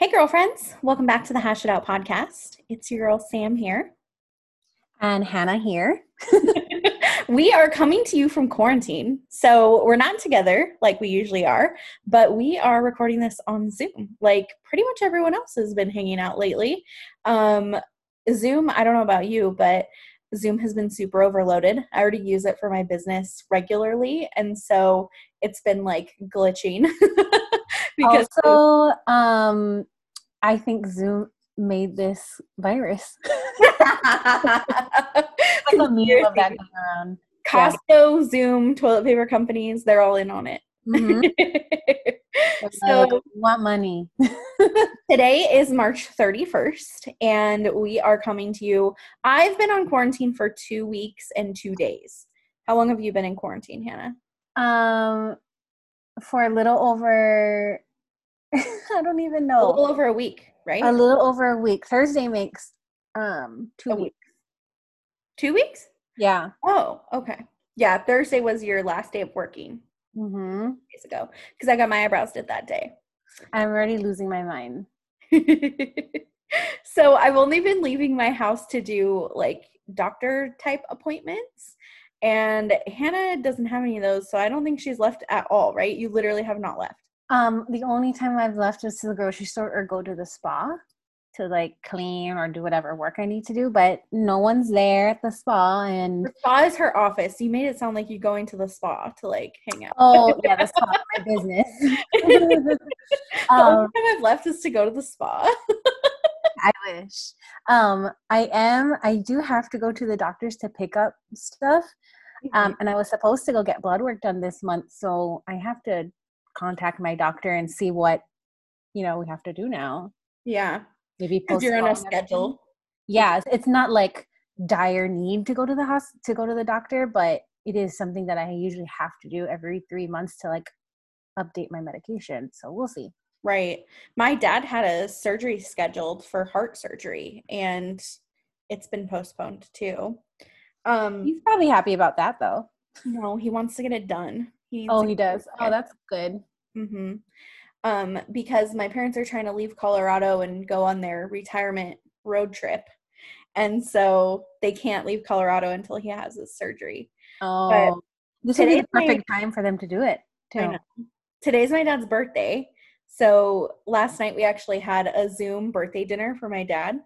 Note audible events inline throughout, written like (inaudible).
Hey, girlfriends. Welcome back to the Hash It Out podcast. It's your girl, Sam, here. And Hannah here. (laughs) (laughs) we are coming to you from quarantine. So we're not together like we usually are, but we are recording this on Zoom, like pretty much everyone else has been hanging out lately. Um, Zoom, I don't know about you, but Zoom has been super overloaded. I already use it for my business regularly. And so it's been like glitching. (laughs) because also, um, I think Zoom made this virus. (laughs) like a meme of that going around. Costco, yeah. Zoom, toilet paper companies, they're all in on it. Mm-hmm. (laughs) so want money. (laughs) today is March 31st, and we are coming to you. I've been on quarantine for two weeks and two days. How long have you been in quarantine, Hannah? Um, for a little over. (laughs) I don't even know. A little over a week, right? A little over a week. Thursday makes um two a weeks. Week. Two weeks? Yeah. Oh, okay. Yeah, Thursday was your last day of working mm-hmm. days ago because I got my eyebrows did that day. I'm already losing my mind. (laughs) so I've only been leaving my house to do like doctor type appointments. And Hannah doesn't have any of those, so I don't think she's left at all, right? You literally have not left. Um, the only time I've left is to the grocery store or go to the spa to like clean or do whatever work I need to do, but no one's there at the spa and the spa is her office. You made it sound like you're going to the spa to like hang out. Oh yeah, the spa my business. (laughs) the um, only time I've left is to go to the spa. (laughs) I wish. Um, I am I do have to go to the doctors to pick up stuff. Um, and I was supposed to go get blood work done this month, so I have to contact my doctor and see what you know we have to do now. Yeah maybe because you're on a schedule. Yeah, it's not like dire need to go to the hospital to go to the doctor, but it is something that I usually have to do every three months to like update my medication. So we'll see. Right. My dad had a surgery scheduled for heart surgery and it's been postponed too. Um He's probably happy about that though. No, he wants to get it done. He oh, he does. Oh, that's good. Mm-hmm um, because my parents are trying to leave Colorado and go on their retirement road trip. And so they can't leave Colorado until he has his surgery. Oh, but this would be the perfect my, time for them to do it. Too. Today's my dad's birthday. So last night we actually had a Zoom birthday dinner for my dad.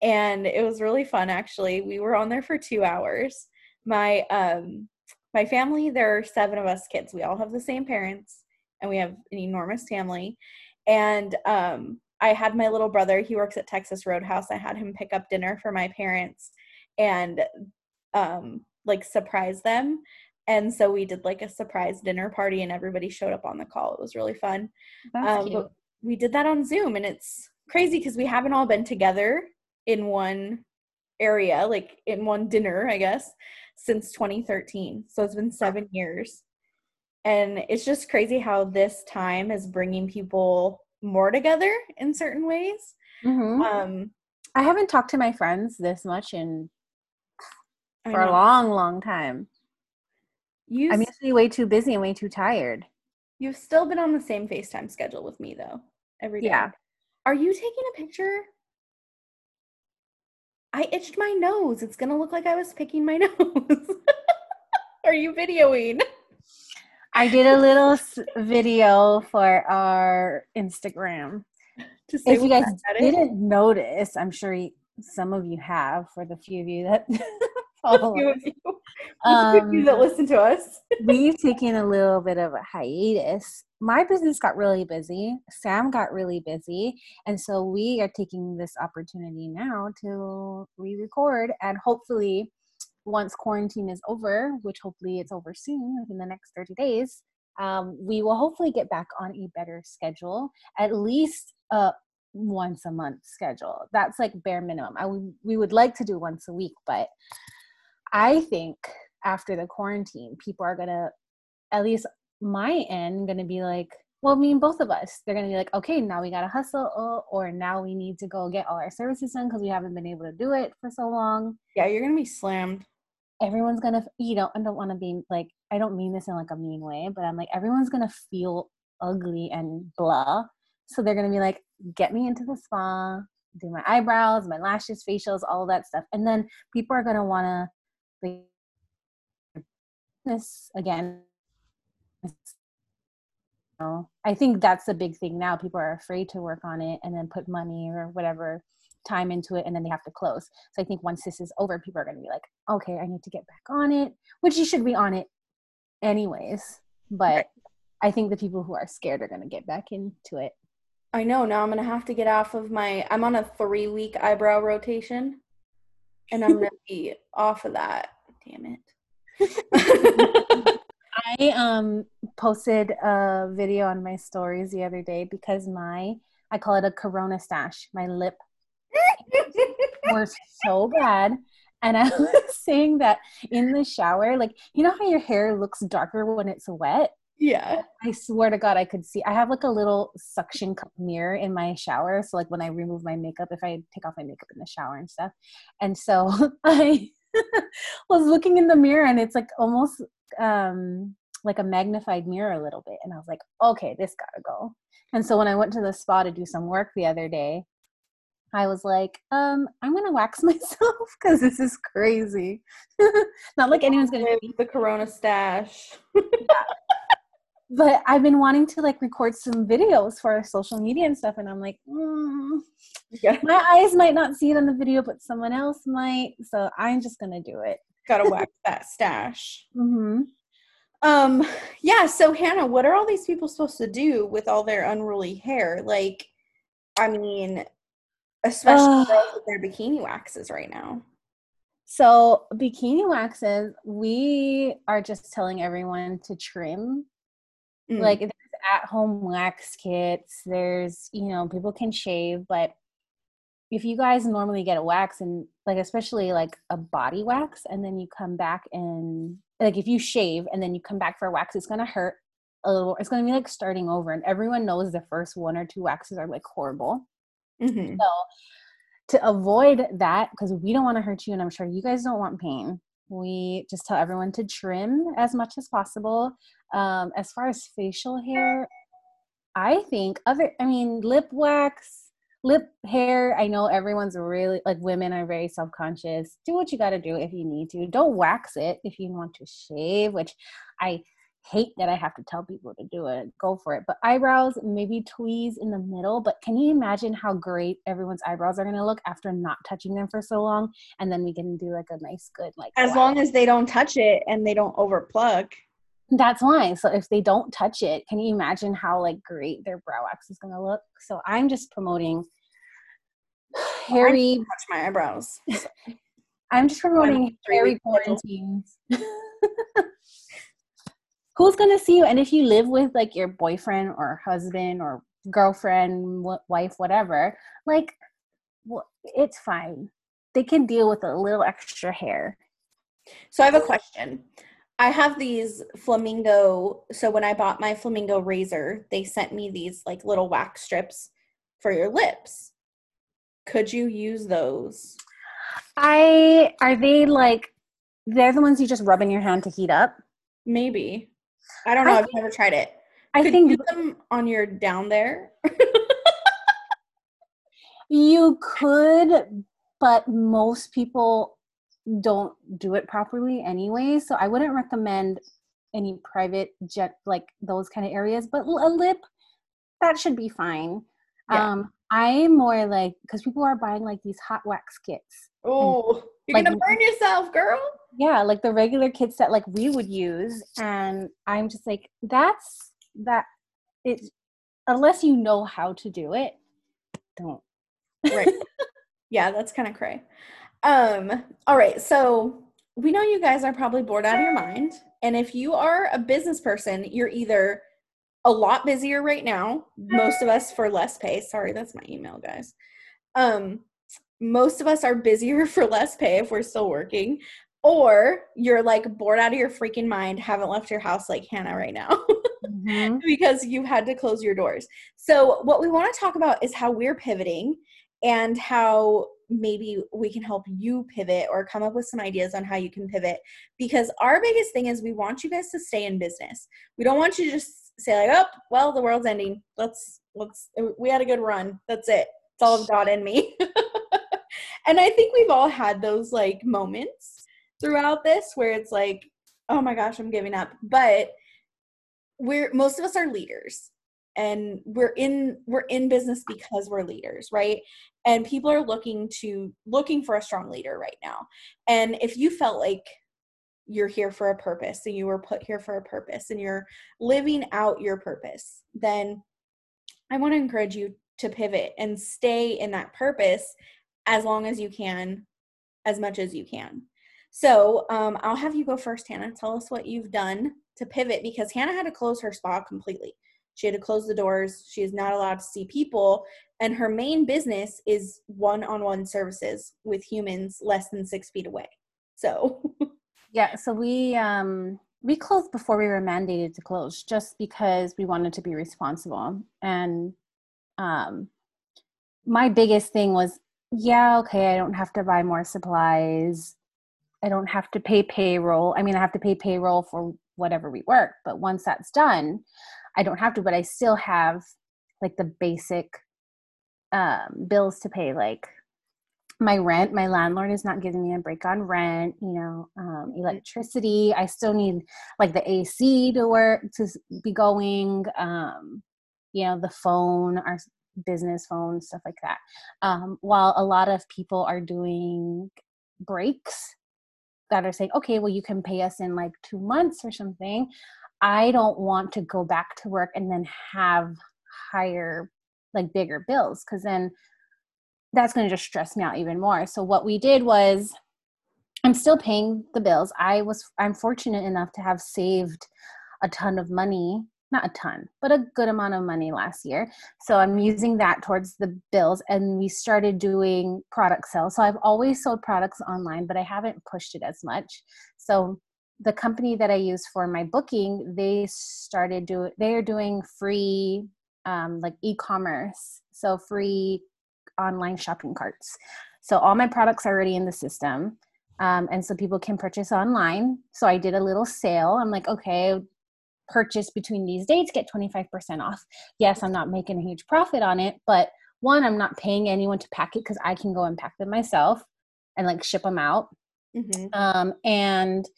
And it was really fun actually. We were on there for two hours. My um my family, there are seven of us kids. We all have the same parents and we have an enormous family. And um, I had my little brother, he works at Texas Roadhouse. I had him pick up dinner for my parents and um, like surprise them. And so we did like a surprise dinner party and everybody showed up on the call. It was really fun. That's um, cute. we did that on Zoom and it's crazy because we haven't all been together in one area, like in one dinner, I guess, since 2013. So it's been seven years. And it's just crazy how this time is bringing people more together in certain ways. Mm-hmm. um i haven't talked to my friends this much in for a long long time. You i'm usually way too busy and way too tired. You've still been on the same facetime schedule with me though every day. Yeah. Are you taking a picture i itched my nose it's gonna look like i was picking my (laughs) nose (laughs) are you videoing I did a little video for our Instagram. if you guys didn't notice, I'm sure some of you have. For the few of you that (laughs) (laughs) follow us, (laughs) um, you that listen to us, (laughs) we've taken a little bit of a hiatus. My business got really busy. Sam got really busy, and so we are taking this opportunity now to re-record and hopefully once quarantine is over, which hopefully it's over soon within the next 30 days, um, we will hopefully get back on a better schedule, at least a once a month schedule. That's like bare minimum. I we would like to do once a week, but I think after the quarantine, people are gonna, at least my end, gonna be like, well, I mean, both of us. They're gonna be like, okay, now we gotta hustle, oh, or now we need to go get all our services done because we haven't been able to do it for so long. Yeah, you're gonna be slammed everyone's gonna you know i don't want to be like i don't mean this in like a mean way but i'm like everyone's gonna feel ugly and blah so they're gonna be like get me into the spa, do my eyebrows, my lashes, facials, all that stuff. And then people are want to this again. I think that's the big thing now. People are afraid to work on it and then put money or whatever time into it and then they have to close. So I think once this is over, people are going to be like, okay, I need to get back on it, which you should be on it anyways. But right. I think the people who are scared are going to get back into it. I know. Now I'm going to have to get off of my, I'm on a three week eyebrow rotation and I'm going to be off of that. Damn it. (laughs) I um posted a video on my stories the other day because my I call it a corona stash. My lip (laughs) were so bad. And I was (laughs) saying that in the shower, like, you know how your hair looks darker when it's wet? Yeah. I swear to God, I could see. I have like a little suction cup mirror in my shower. So, like, when I remove my makeup, if I take off my makeup in the shower and stuff. And so I (laughs) was looking in the mirror and it's like almost um like a magnified mirror a little bit. And I was like, okay, this gotta go. And so when I went to the spa to do some work the other day, I was like, um, I'm gonna wax (laughs) myself because this is crazy. (laughs) Not like anyone's gonna be the Corona stash. But I've been wanting to like record some videos for social media and stuff, and I'm like, mm, yeah. (laughs) my eyes might not see it on the video, but someone else might. So I'm just gonna do it. Gotta (laughs) wax that stash. Mm-hmm. Um, yeah. So Hannah, what are all these people supposed to do with all their unruly hair? Like, I mean, especially uh, with their bikini waxes right now. So, bikini waxes, we are just telling everyone to trim. Mm. Like, there's at home wax kits, there's, you know, people can shave, but if you guys normally get a wax and like especially like a body wax and then you come back and like if you shave and then you come back for a wax it's gonna hurt a little it's gonna be like starting over and everyone knows the first one or two waxes are like horrible Mm-hmm. So to avoid that, because we don't want to hurt you, and I'm sure you guys don't want pain, we just tell everyone to trim as much as possible. Um, as far as facial hair, I think other, I mean, lip wax, lip hair. I know everyone's really like women are very self conscious. Do what you got to do if you need to. Don't wax it if you want to shave, which I hate that I have to tell people to do it. Go for it. But eyebrows, maybe tweeze in the middle. But can you imagine how great everyone's eyebrows are going to look after not touching them for so long? And then we can do like a nice, good, like. As wow. long as they don't touch it and they don't overplug. That's why. So if they don't touch it, can you imagine how like great their brow wax is going to look? So I'm just promoting (sighs) hairy. touch my eyebrows. (laughs) I'm just promoting hairy quarantines. (laughs) who's gonna see you and if you live with like your boyfriend or husband or girlfriend wife whatever like well, it's fine they can deal with a little extra hair so i have a question i have these flamingo so when i bought my flamingo razor they sent me these like little wax strips for your lips could you use those i are they like they're the ones you just rub in your hand to heat up maybe I don't know. I have never tried it. I Could think put them on your down there. (laughs) you could, but most people don't do it properly anyway. So I wouldn't recommend any private jet like those kind of areas. But a lip, that should be fine. Yeah. Um, I'm more like because people are buying like these hot wax kits. Oh, you're like, gonna burn yourself, girl. Yeah, like the regular kits that like we would use, and I'm just like, that's that. It unless you know how to do it, don't. Right. (laughs) yeah, that's kind of cray. Um. All right, so we know you guys are probably bored out of your mind, and if you are a business person, you're either a lot busier right now. Most of us for less pay. Sorry, that's my email, guys. Um, most of us are busier (laughs) for less pay if we're still working, or you're like bored out of your freaking mind, haven't left your house like Hannah right now (laughs) mm-hmm. because you had to close your doors. So, what we want to talk about is how we're pivoting and how maybe we can help you pivot or come up with some ideas on how you can pivot because our biggest thing is we want you guys to stay in business. We don't want you to just say like, oh, well, the world's ending. Let's let's we had a good run. That's it. It's all of God in me. (laughs) and I think we've all had those like moments throughout this where it's like, oh my gosh, I'm giving up. But we're most of us are leaders and we're in we're in business because we're leaders right? And people are looking to looking for a strong leader right now. And if you felt like you're here for a purpose and you were put here for a purpose and you're living out your purpose then i want to encourage you to pivot and stay in that purpose as long as you can as much as you can. So um, i'll have you go first hannah. Tell us what you've done to pivot because hannah had to close her spa completely she had to close the doors. She is not allowed to see people. And her main business is one on one services with humans less than six feet away. So, (laughs) yeah, so we, um, we closed before we were mandated to close just because we wanted to be responsible. And um, my biggest thing was yeah, okay, I don't have to buy more supplies. I don't have to pay payroll. I mean, I have to pay payroll for whatever we work, but once that's done, I don't have to, but I still have like the basic um, bills to pay, like my rent. My landlord is not giving me a break on rent. You know, um, mm-hmm. electricity. I still need like the AC to work to be going. Um, you know, the phone, our business phone, stuff like that. Um, while a lot of people are doing breaks that are saying, okay, well, you can pay us in like two months or something. I don't want to go back to work and then have higher, like bigger bills, because then that's going to just stress me out even more. So what we did was, I'm still paying the bills. I was, I'm fortunate enough to have saved a ton of money not a ton, but a good amount of money last year. So I'm using that towards the bills. And we started doing product sales. So I've always sold products online, but I haven't pushed it as much. So the company that I use for my booking, they started doing, they are doing free, um, like e-commerce. So free online shopping carts. So all my products are already in the system. Um, and so people can purchase online. So I did a little sale. I'm like, okay, purchase between these dates, get 25% off. Yes, I'm not making a huge profit on it, but one, I'm not paying anyone to pack it because I can go and pack them myself and like ship them out. Mm-hmm. Um, and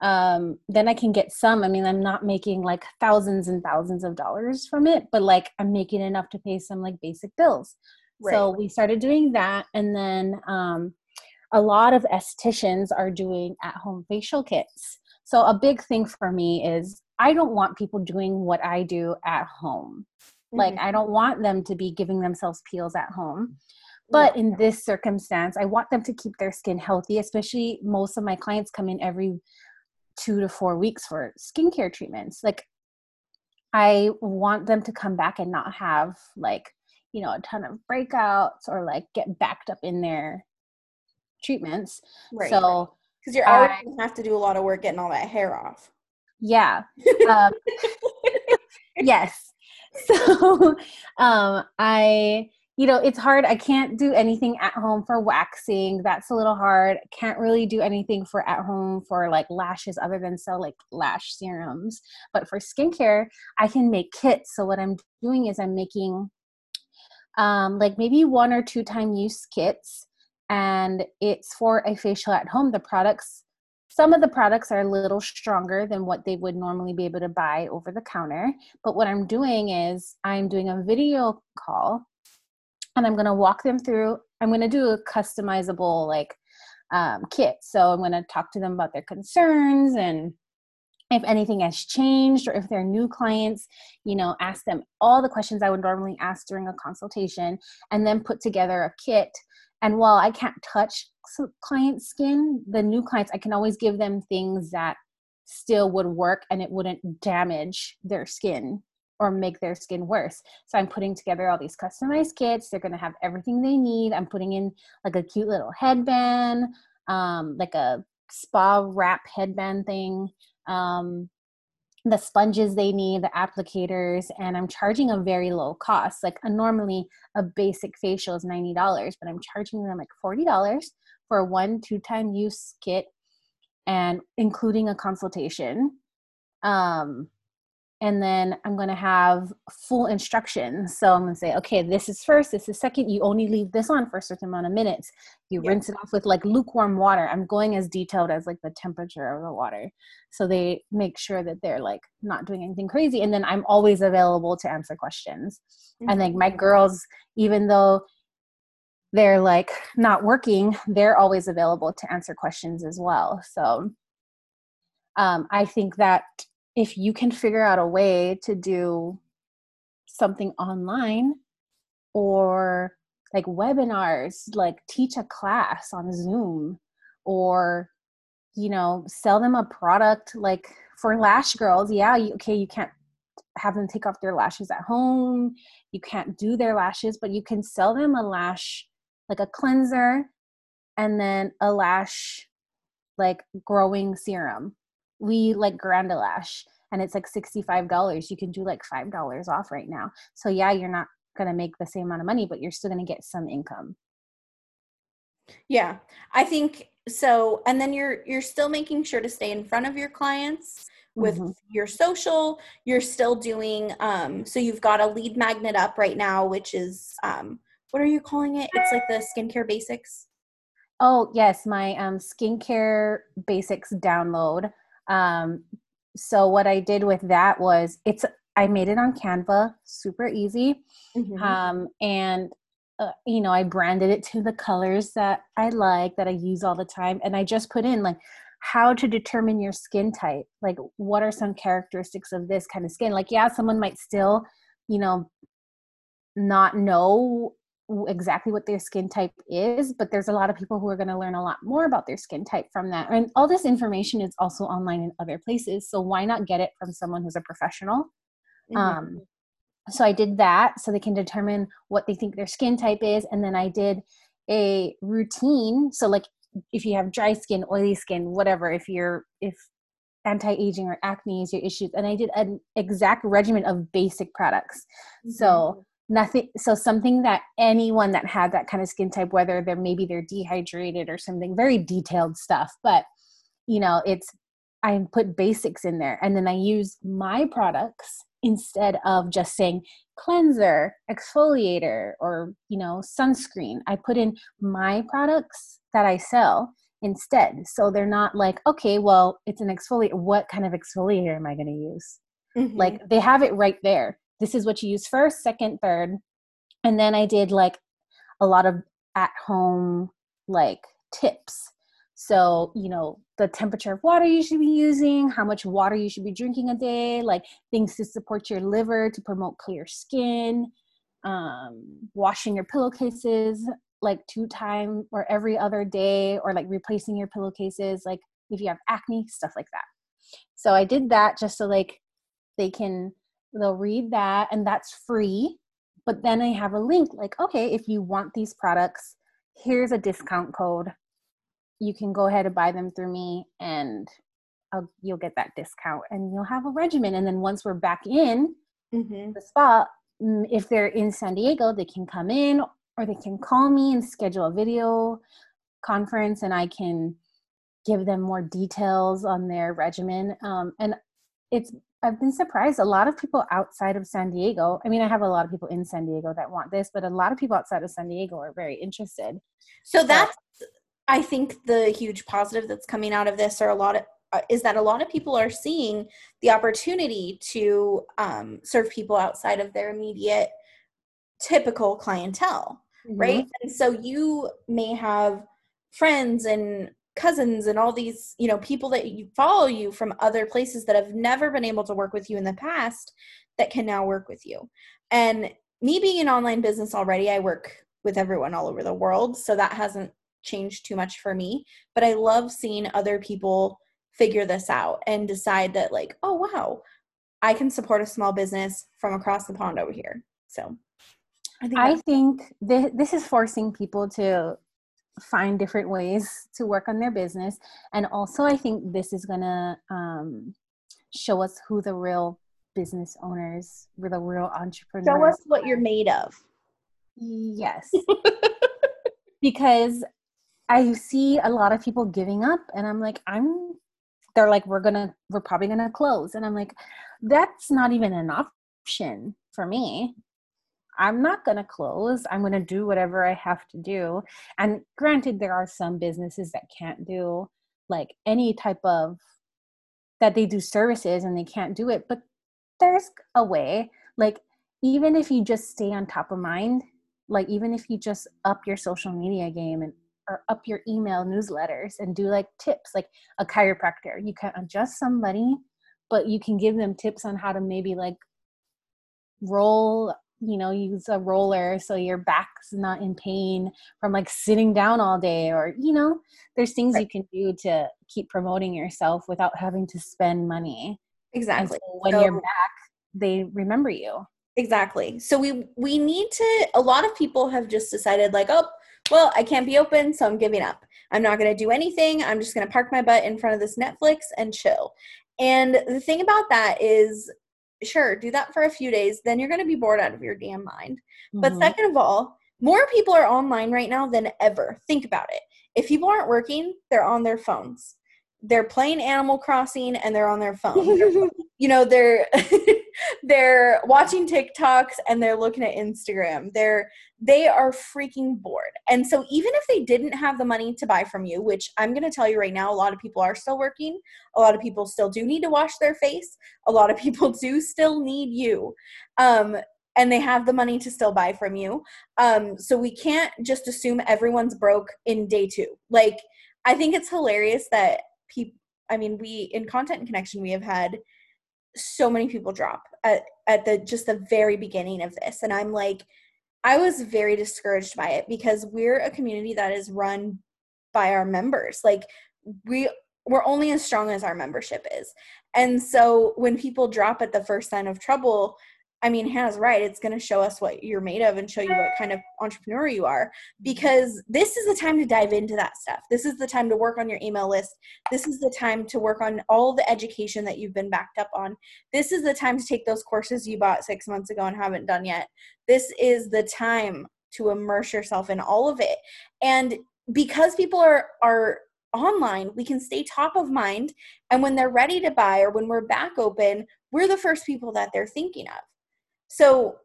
um, then I can get some. I mean, I'm not making like thousands and thousands of dollars from it, but like I'm making enough to pay some like basic bills. Right. So we started doing that. And then um, a lot of estheticians are doing at home facial kits. So a big thing for me is I don't want people doing what I do at home. Mm-hmm. Like I don't want them to be giving themselves peels at home. But in this circumstance, I want them to keep their skin healthy, especially most of my clients come in every two to four weeks for skincare treatments. Like I want them to come back and not have like, you know, a ton of breakouts or like get backed up in their treatments. Right. So because you're already I, gonna have to do a lot of work getting all that hair off. Yeah. Um, (laughs) (laughs) yes. So (laughs) um, I, you know, it's hard. I can't do anything at home for waxing. That's a little hard. Can't really do anything for at home for like lashes other than sell like lash serums. But for skincare, I can make kits. So what I'm doing is I'm making um, like maybe one or two time use kits and it's for a facial at home. The products some of the products are a little stronger than what they would normally be able to buy over the counter. But what I'm doing is I'm doing a video call and I'm going to walk them through. I'm going to do a customizable like um, kit. So I'm going to talk to them about their concerns and if anything has changed or if they're new clients, you know, ask them all the questions I would normally ask during a consultation and then put together a kit and while I can't touch client skin, the new clients, I can always give them things that still would work and it wouldn't damage their skin or make their skin worse. So I'm putting together all these customized kits. They're going to have everything they need. I'm putting in like a cute little headband, um, like a spa wrap headband thing. Um, the sponges they need, the applicators, and I'm charging a very low cost. Like a, normally a basic facial is $90, but I'm charging them like $40 for a one, two time use kit and including a consultation. Um, and then I'm going to have full instructions. So I'm going to say, okay, this is first, this is second. You only leave this on for a certain amount of minutes. You rinse it off with like lukewarm water. I'm going as detailed as like the temperature of the water. So they make sure that they're like not doing anything crazy. And then I'm always available to answer questions. Mm-hmm. And like my girls, even though they're like not working, they're always available to answer questions as well. So um, I think that if you can figure out a way to do something online or like webinars, like teach a class on Zoom or you know, sell them a product like for lash girls, yeah, you, okay, you can't have them take off their lashes at home. You can't do their lashes, but you can sell them a lash like a cleanser and then a lash like growing serum we like GrandeLASH and it's like $65. You can do like $5 off right now. So yeah, you're not going to make the same amount of money, but you're still going to get some income. Yeah. I think so and then you're you're still making sure to stay in front of your clients with mm-hmm. your social you're still doing um so you've got a lead magnet up right now which is um what are you calling it it's like the skincare basics oh yes my um skincare basics download um, so what I did with that was it's I made it on Canva, super easy, mm-hmm. um, and uh, you know I branded it to the colors that I like that I use all the time, and I just put in like how to determine your skin type, like what are some characteristics of this kind of skin. Like yeah, someone might still, you know, not know exactly what their skin type is, but there's a lot of people who are going to learn a lot more about their skin type from that. And all this information is also online in other places. So why not get it from someone who's a professional? Mm-hmm. Um, so I did that so they can determine what they think their skin type is. And then I did a routine. So, like, if you have dry skin, oily skin, whatever, if you're, if anti-aging or acne is your issues and i did an exact regimen of basic products mm-hmm. so nothing so something that anyone that had that kind of skin type whether they're maybe they're dehydrated or something very detailed stuff but you know it's i put basics in there and then i use my products instead of just saying cleanser exfoliator or you know sunscreen. I put in my products that i sell instead so they're not like okay well it's an exfoliator what kind of exfoliator am i going to use? Mm-hmm. like they have it right there this is what you use first, second, third. And then I did like a lot of at home like tips. So, you know, the temperature of water you should be using, how much water you should be drinking a day, like things to support your liver to promote clear skin, um, washing your pillowcases like two times or every other day, or like replacing your pillowcases, like if you have acne, stuff like that. So I did that just so like they can they'll read that and that's free but then i have a link like okay if you want these products here's a discount code you can go ahead and buy them through me and I'll, you'll get that discount and you'll have a regimen and then once we're back in mm-hmm. the spot mm, if they're in san diego they can come in or they can call me and schedule a video conference and i can give them more details on their regimen um, and it's I've been surprised. A lot of people outside of San Diego. I mean, I have a lot of people in San Diego that want this, but a lot of people outside of San Diego are very interested. So that's, I think, the huge positive that's coming out of this, Are a lot of, uh, is that a lot of people are seeing the opportunity to um, serve people outside of their immediate typical clientele, mm-hmm. right? And so you may have friends and cousins and all these you know people that you follow you from other places that have never been able to work with you in the past that can now work with you. And me being an online business already i work with everyone all over the world so that hasn't changed too much for me. But i love seeing other people figure this out and decide that like oh wow i can support a small business from across the pond over here. So i think, I think th- this is forcing people to find different ways to work on their business. And also i think this is going to um, show us who the real business owners who the real entrepreneurs show us what you're made of. Yes. (laughs) Because i see a lot of people giving up and i'm like i'm they're like we're gonna we're probably gonna close. And i'm like that's not even an option for me i'm not gonna close i'm gonna do whatever i have to do. And granted there are some businesses that can't do like any type of that they do services and they can't do it but there's a way. Like even if you just stay on top of mind like even if you just up your social media game and or up your email newsletters and do like tips like a chiropractor you can adjust somebody but you can give them tips on how to maybe like roll you know use a roller so your back's not in pain from like sitting down all day or you know there's things right. you can do to keep promoting yourself without having to spend money. Exactly. so when so, you're back they remember you. Exactly. So we we need to a lot of people have just decided like oh well i can't be open so i'm giving up. I'm not going to do anything. I'm just going to park my butt in front of this netflix and chill. And the thing about that is sure, do that for a few days, then you're going to be bored out of your damn mind. Mm-hmm. But second of all, more people are online right now than ever. Think about it. If people aren't working, they're on their phones they're playing Animal Crossing and they're on their phone. (laughs) you know, they're (laughs) they're watching TikToks and they're looking at Instagram. They're they are freaking bored. And so even if they didn't have the money to buy from you, which I'm going to tell you right now, a lot of people are still working. A lot of people still do need to wash their face. A lot of people (laughs) do still need you. Um and they have the money to still buy from you. Um so we can't just assume everyone's broke in day 2. Like I think it's hilarious that people i mean we in content and connection we have had so many people drop at, at the just the very beginning of this. And i'm like i was very discouraged by it because we're a community that is run by our members. Like we we're only as strong as our membership is. And so when people drop at the first sign of trouble I mean, Hannah's right. It's going to show us what you're made of and show you what kind of entrepreneur you are because this is the time to dive into that stuff. This is the time to work on your email list. This is the time to work on all the education that you've been backed up on. This is the time to take those courses you bought six months ago and haven't done yet. This is the time to immerse yourself in all of it. And because people are, are, online we can stay top of mind and when they're ready to buy or when we're back open we're the first people that they're thinking of so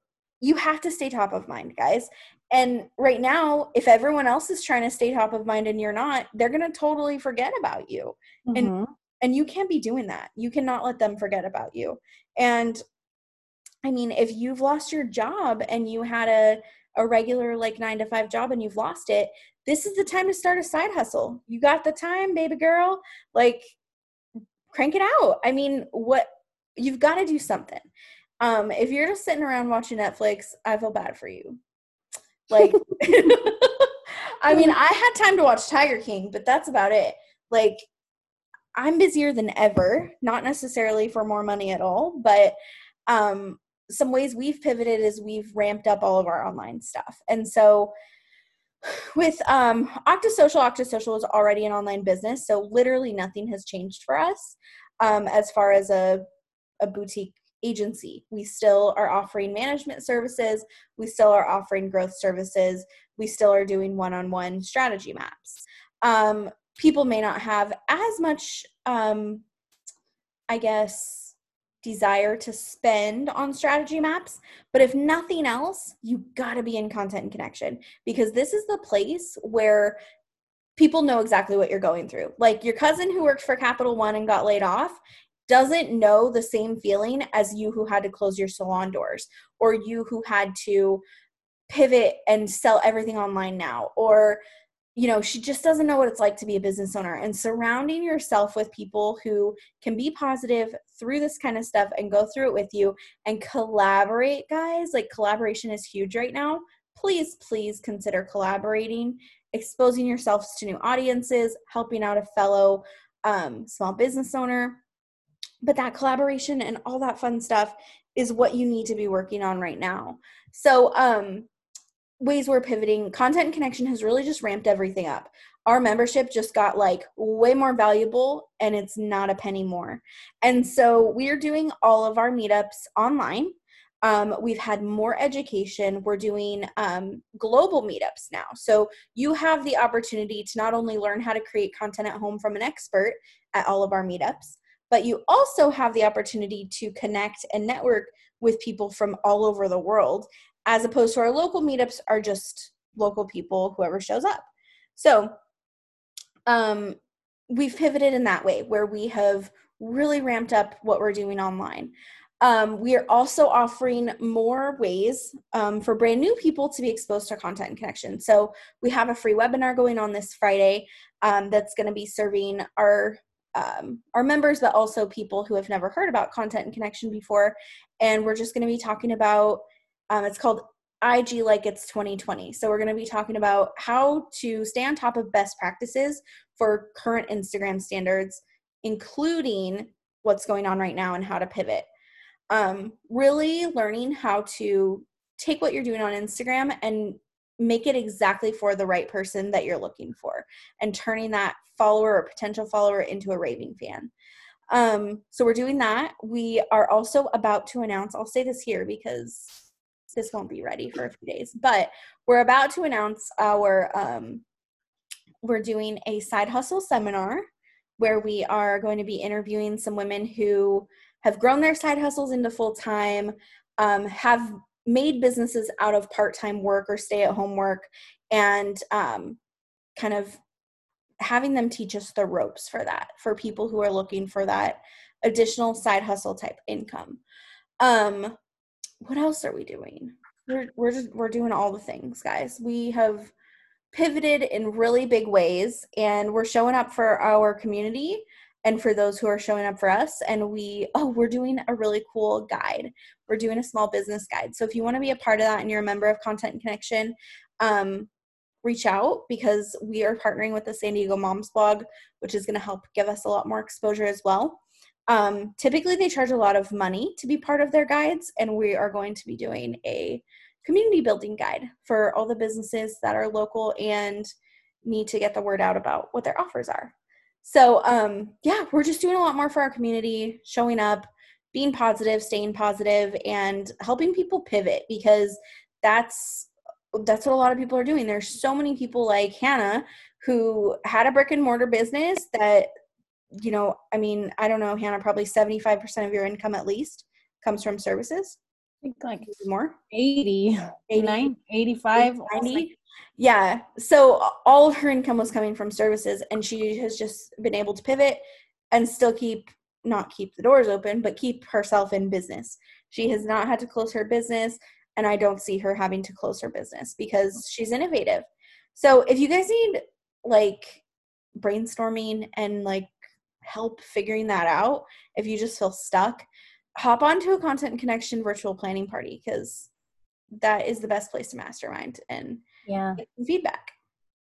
you have to stay top of mind, guys. And right now, if everyone else is trying to stay top of mind and you're not, they're going to totally forget about you. Mm-hmm. And and you can't be doing that. You cannot let them forget about you. And I mean, if you've lost your job and you had a a regular like 9 to 5 job and you've lost it, this is the time to start a side hustle. You got the time, baby girl. Like crank it out. I mean, what you've got to do something. Um, if you're just sitting around watching Netflix, I feel bad for you. Like, (laughs) (laughs) I mean, I had time to watch Tiger King, but that's about it. Like, I'm busier than ever, not necessarily for more money at all, but um, some ways we've pivoted is we've ramped up all of our online stuff. And so, (sighs) with um, Octasocial, Octasocial is already an online business, so literally nothing has changed for us um, as far as a, a boutique agency. We still are offering management services, we still are offering growth services, we still are doing one on one strategy maps. Um, people may not have as much, um, I guess, desire to spend on strategy maps, but if nothing else, you gotta be in content and connection because this is the place where people know exactly what you're going through. Like your cousin who worked for Capital One and got laid off, doesn't know the same feeling as you who had to close your salon doors or you who had to pivot and sell everything online now or you know she just doesn't know what it's like to be a business owner and surrounding yourself with people who can be positive through this kind of stuff and go through it with you and collaborate guys like collaboration is huge right now. Please please consider collaborating exposing yourselves to new audiences helping out a fellow um, small business owner but that collaboration and all that fun stuff is what you need to be working on right now so um ways we're pivoting content and connection has really just ramped everything up our membership just got like way more valuable and it's not a penny more and so we're doing all of our meetups online Um, we've had more education. We're doing um, global meetups now. So you have the opportunity to not only learn how to create content at home from an expert at all of our meetups, but you also have the opportunity to connect and network with people from all over the world, as opposed to our local meetups are just local people, whoever shows up. So um, we've pivoted in that way where we have really ramped up what we're doing online. Um, we are also offering more ways um, for brand new people to be exposed to content and connection. So we have a free webinar going on this Friday um, that's going to be serving our um, our members, but also people who have never heard about content and connection before. And we're just going to be talking about. Um, it's called IG like it's 2020. So we're going to be talking about how to stay on top of best practices for current Instagram standards, including what's going on right now and how to pivot. Um, really learning how to take what you're doing on Instagram and make it exactly for the right person that you're looking for and turning that follower or potential follower into a raving fan. Um, so we're doing that. We are also about to announce, I'll say this here because this won't be ready for a few days, but we're about to announce our um, we're doing a side hustle seminar where we are going to be interviewing some women who have grown their side hustles into full time, um, have made businesses out of part time work or stay at home work, and um, kind of having them teach us the ropes for that for people who are looking for that additional side hustle type income. Um, what else are we doing? We're we're just we're doing all the things, guys. We have pivoted in really big ways and we're showing up for our community and for those who are showing up for us and we oh we're doing a really cool guide. We're doing a small business guide. So if you want to be a part of that and you're a member of content and connection um, reach out because we are partnering with the san diego moms blog which is going to help give us a lot more exposure as well. Um, typically they charge a lot of money to be part of their guides and we are going to be doing a community building guide for all the businesses that are local and need to get the word out about what their offers are. So, um, yeah, we're just doing a lot more for our community, showing up, being positive, staying positive, and helping people pivot because that's that's what a lot of people are doing. There's so many people like Hannah who had a brick and mortar business that, you know, I mean, I don't know, Hannah, probably 75% of your income at least comes from services. I think like more. 80, 80 85 90 yeah so all of her income was coming from services and she has just been able to pivot and still keep not keep the doors open but keep herself in business. She has not had to close her business and i don't see her having to close her business because she's innovative. So if you guys need like brainstorming and like help figuring that out if you just feel stuck hop onto a content connection virtual planning party because that is the best place to mastermind and yeah. feedback.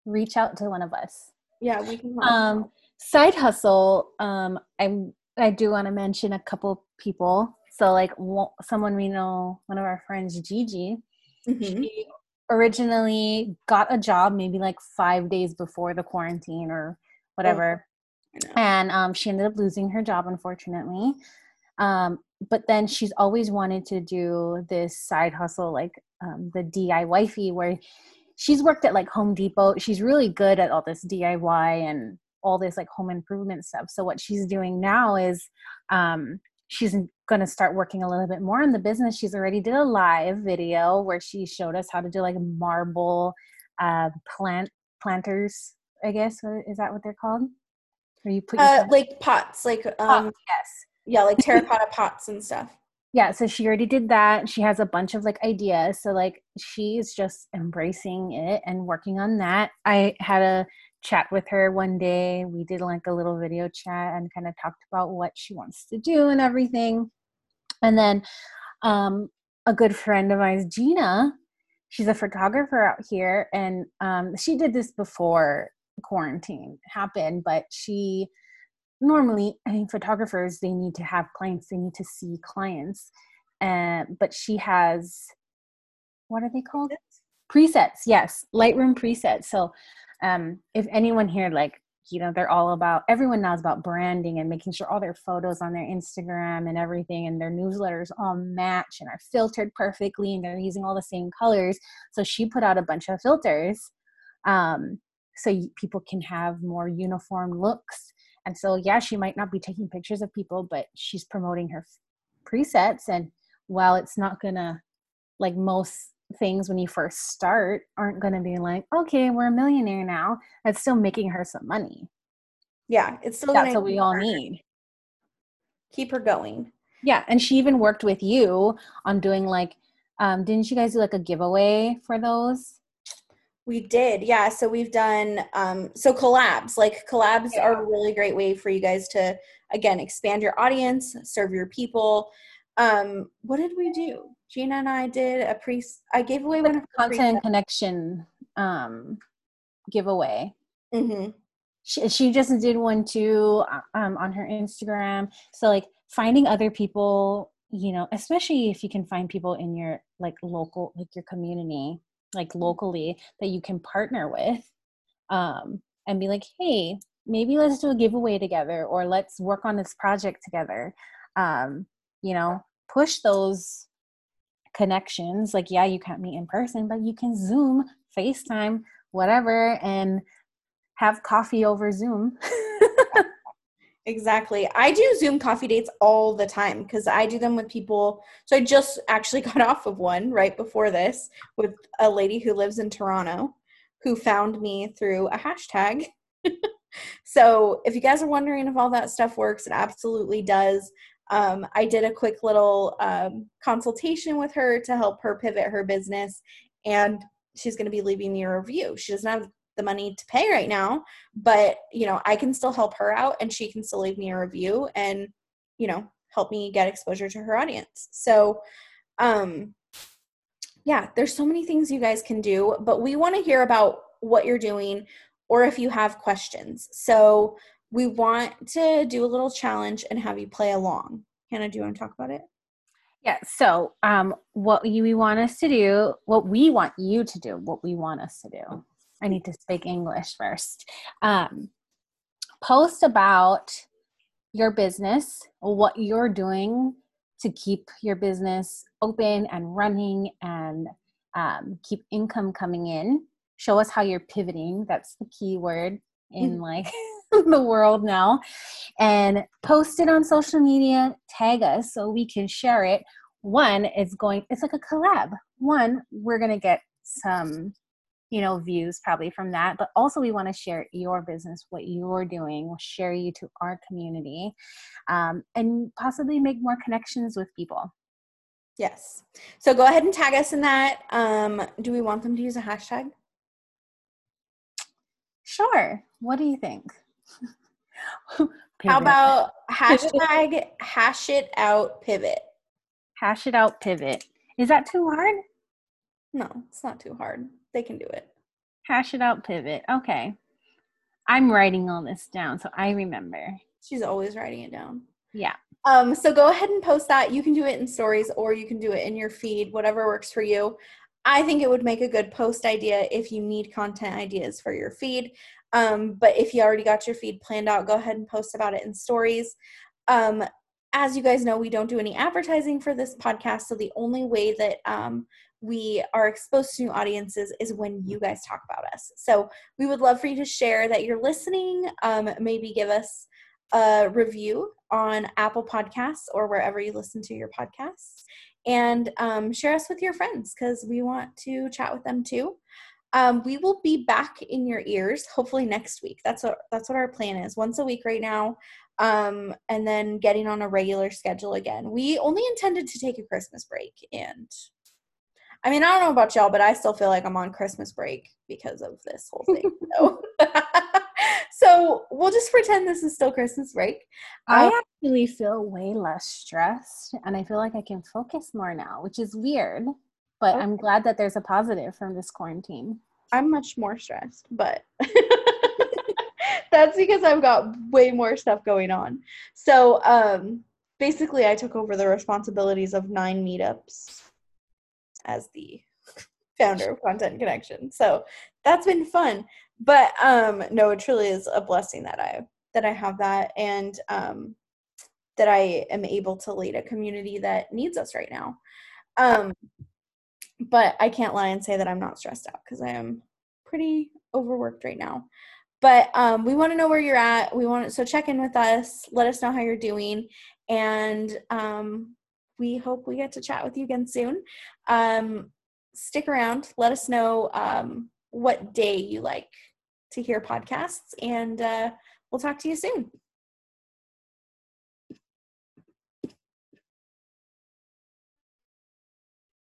Reach out to one of us. Yeah we can um side hustle um i'm i do want to mention a couple people. So like someone we know one of our friends gigi. Mm-hmm. she originally got a job maybe like five days before the quarantine or whatever. Oh, and um, she ended up losing her job unfortunately. Um, but then she's always wanted to do this side hustle like um, the DIY where she's worked at like Home Depot. She's really good at all this DIY and all this like home improvement stuff. So what she's doing now is um, she's going to start working a little bit more in the business. She's already did a live video where she showed us how to do like marble uh, plant planters. I guess is that what they're called? Where you put uh, like pots, like um, yes yeah, like terracotta pots and stuff. Yeah, so she already did that. She has a bunch of like ideas. So like she's just embracing it and working on that. I had a chat with her one day. We did like a little video chat and kind of talked about what she wants to do and everything. And then um a good friend of mine, Gina, she's a photographer out here and um she did this before quarantine happened, but she normally i mean photographers they need to have clients they need to see clients uh, but she has what are they called? Presets? Yes lightroom presets. So um, if anyone here like you know they're all about everyone knows about branding and making sure all their photos on their instagram and everything and their newsletters all match and are filtered perfectly and they're using all the same colors. So she put out a bunch of filters um, so people can have more uniform looks and so yeah she might not be taking pictures of people but she's promoting her presets and while it's not gonna like most things when you first start aren't to be like, okay, we're a millionaire now. That's still making her some money. Yeah, it's still that's what we all need. Keep her going. Yeah, and she even worked with you on doing like, um, didn't you guys do like a giveaway for those? We did, yeah. So we've done um, so collabs. Like collabs yeah. are a really great way for you guys to again expand your audience, serve your people. Um, what did we do? Gina and I did a pre. I gave away one of content connection um, giveaway. Mm-hmm. She, she just did one too uh, um, on her Instagram. So like finding other people, you know, especially if you can find people in your like local, like your community, like locally that you can partner with, um, and be like, hey, maybe let's do a giveaway together, or let's work on this project together. Um, you know, push those connections like yeah you can't meet in person but you can zoom facetime whatever and have coffee over zoom (laughs) exactly. I do zoom coffee dates all the time because i do them with people. So i just actually (laughs) got off of one right before this with a lady who lives in toronto who found me through a hashtag. (laughs) So if you guys are wondering if all that stuff works it absolutely does. Um, I did a quick little um, consultation with her to help her pivot her business, and she's going to be leaving me a review. She doesn't have the money to pay right now, but you know, I can still help her out, and she can still leave me a review, and you know, help me get exposure to her audience. So, um, yeah, there's so many things you guys can do, but we want to hear about what you're doing or if you have questions. So we want to do a little challenge and have you play along. Hannah, do you want to talk about it? Yeah. So, um, what you, we want us to do, what we want you to do, what we want us to do. I need to speak English first. Um, post about your business, what you're doing to keep your business open and running and um, keep income coming in. Show us how you're pivoting. That's the key word in mm. like (laughs) the world now and post it on social media tag us so we can share it one is going it's like a collab one we're going to get some you know views probably from that but also we want to share your business what you're doing we'll share you to our community um, and possibly make more connections with people yes so go ahead and tag us in that um, do we want them to use a hashtag sure what do you think (laughs) How about hashtag hash it out pivot? Hash it out pivot. Is that too hard? No, it's not too hard. They can do it. Hash it out pivot. Okay. I'm writing all this down so I remember. She's always writing it down. Yeah. Um, so go ahead and post that. You can do it in stories or you can do it in your feed, whatever works for you. I think it would make a good post idea if you need content ideas for your feed. Um, but if you already got your feed planned out, go ahead and post about it in stories. Um, as you guys know, we don't do any advertising for this podcast. So the only way that um, we are exposed to new audiences is when you guys talk about us. So we would love for you to share that you're listening. Um, maybe give us a review on Apple Podcasts or wherever you listen to your podcasts. And um, share us with your friends because we want to chat with them too. Um, we will be back in your ears hopefully next week. That's what that's what our plan is. Once a week right now, um, and then getting on a regular schedule again. We only intended to take a Christmas break, and I mean I don't know about y'all, but I still feel like I'm on Christmas break because of this whole thing. so. (laughs) (laughs) so we'll just pretend this is still Christmas break. I um, actually feel way less stressed, and I feel like I can focus more now, which is weird but okay. I'm glad that there's a positive from this quarantine. I'm much more stressed, but (laughs) that's because I've got way more stuff going on. So, um, basically, I took over the responsibilities of nine meetups as the founder of Content Connection. So that's been fun. But um no, it truly is a blessing that I that I have that and um that I am able to lead a community that needs us right now. Um but I can't lie and say that I'm not stressed out because I am pretty overworked right now. But um, we want to know where you're at. We want so check in with us. Let us know how you're doing, and um, we hope we get to chat with you again soon. Um, stick around. Let us know um, what day you like to hear podcasts, and uh, we'll talk to you soon.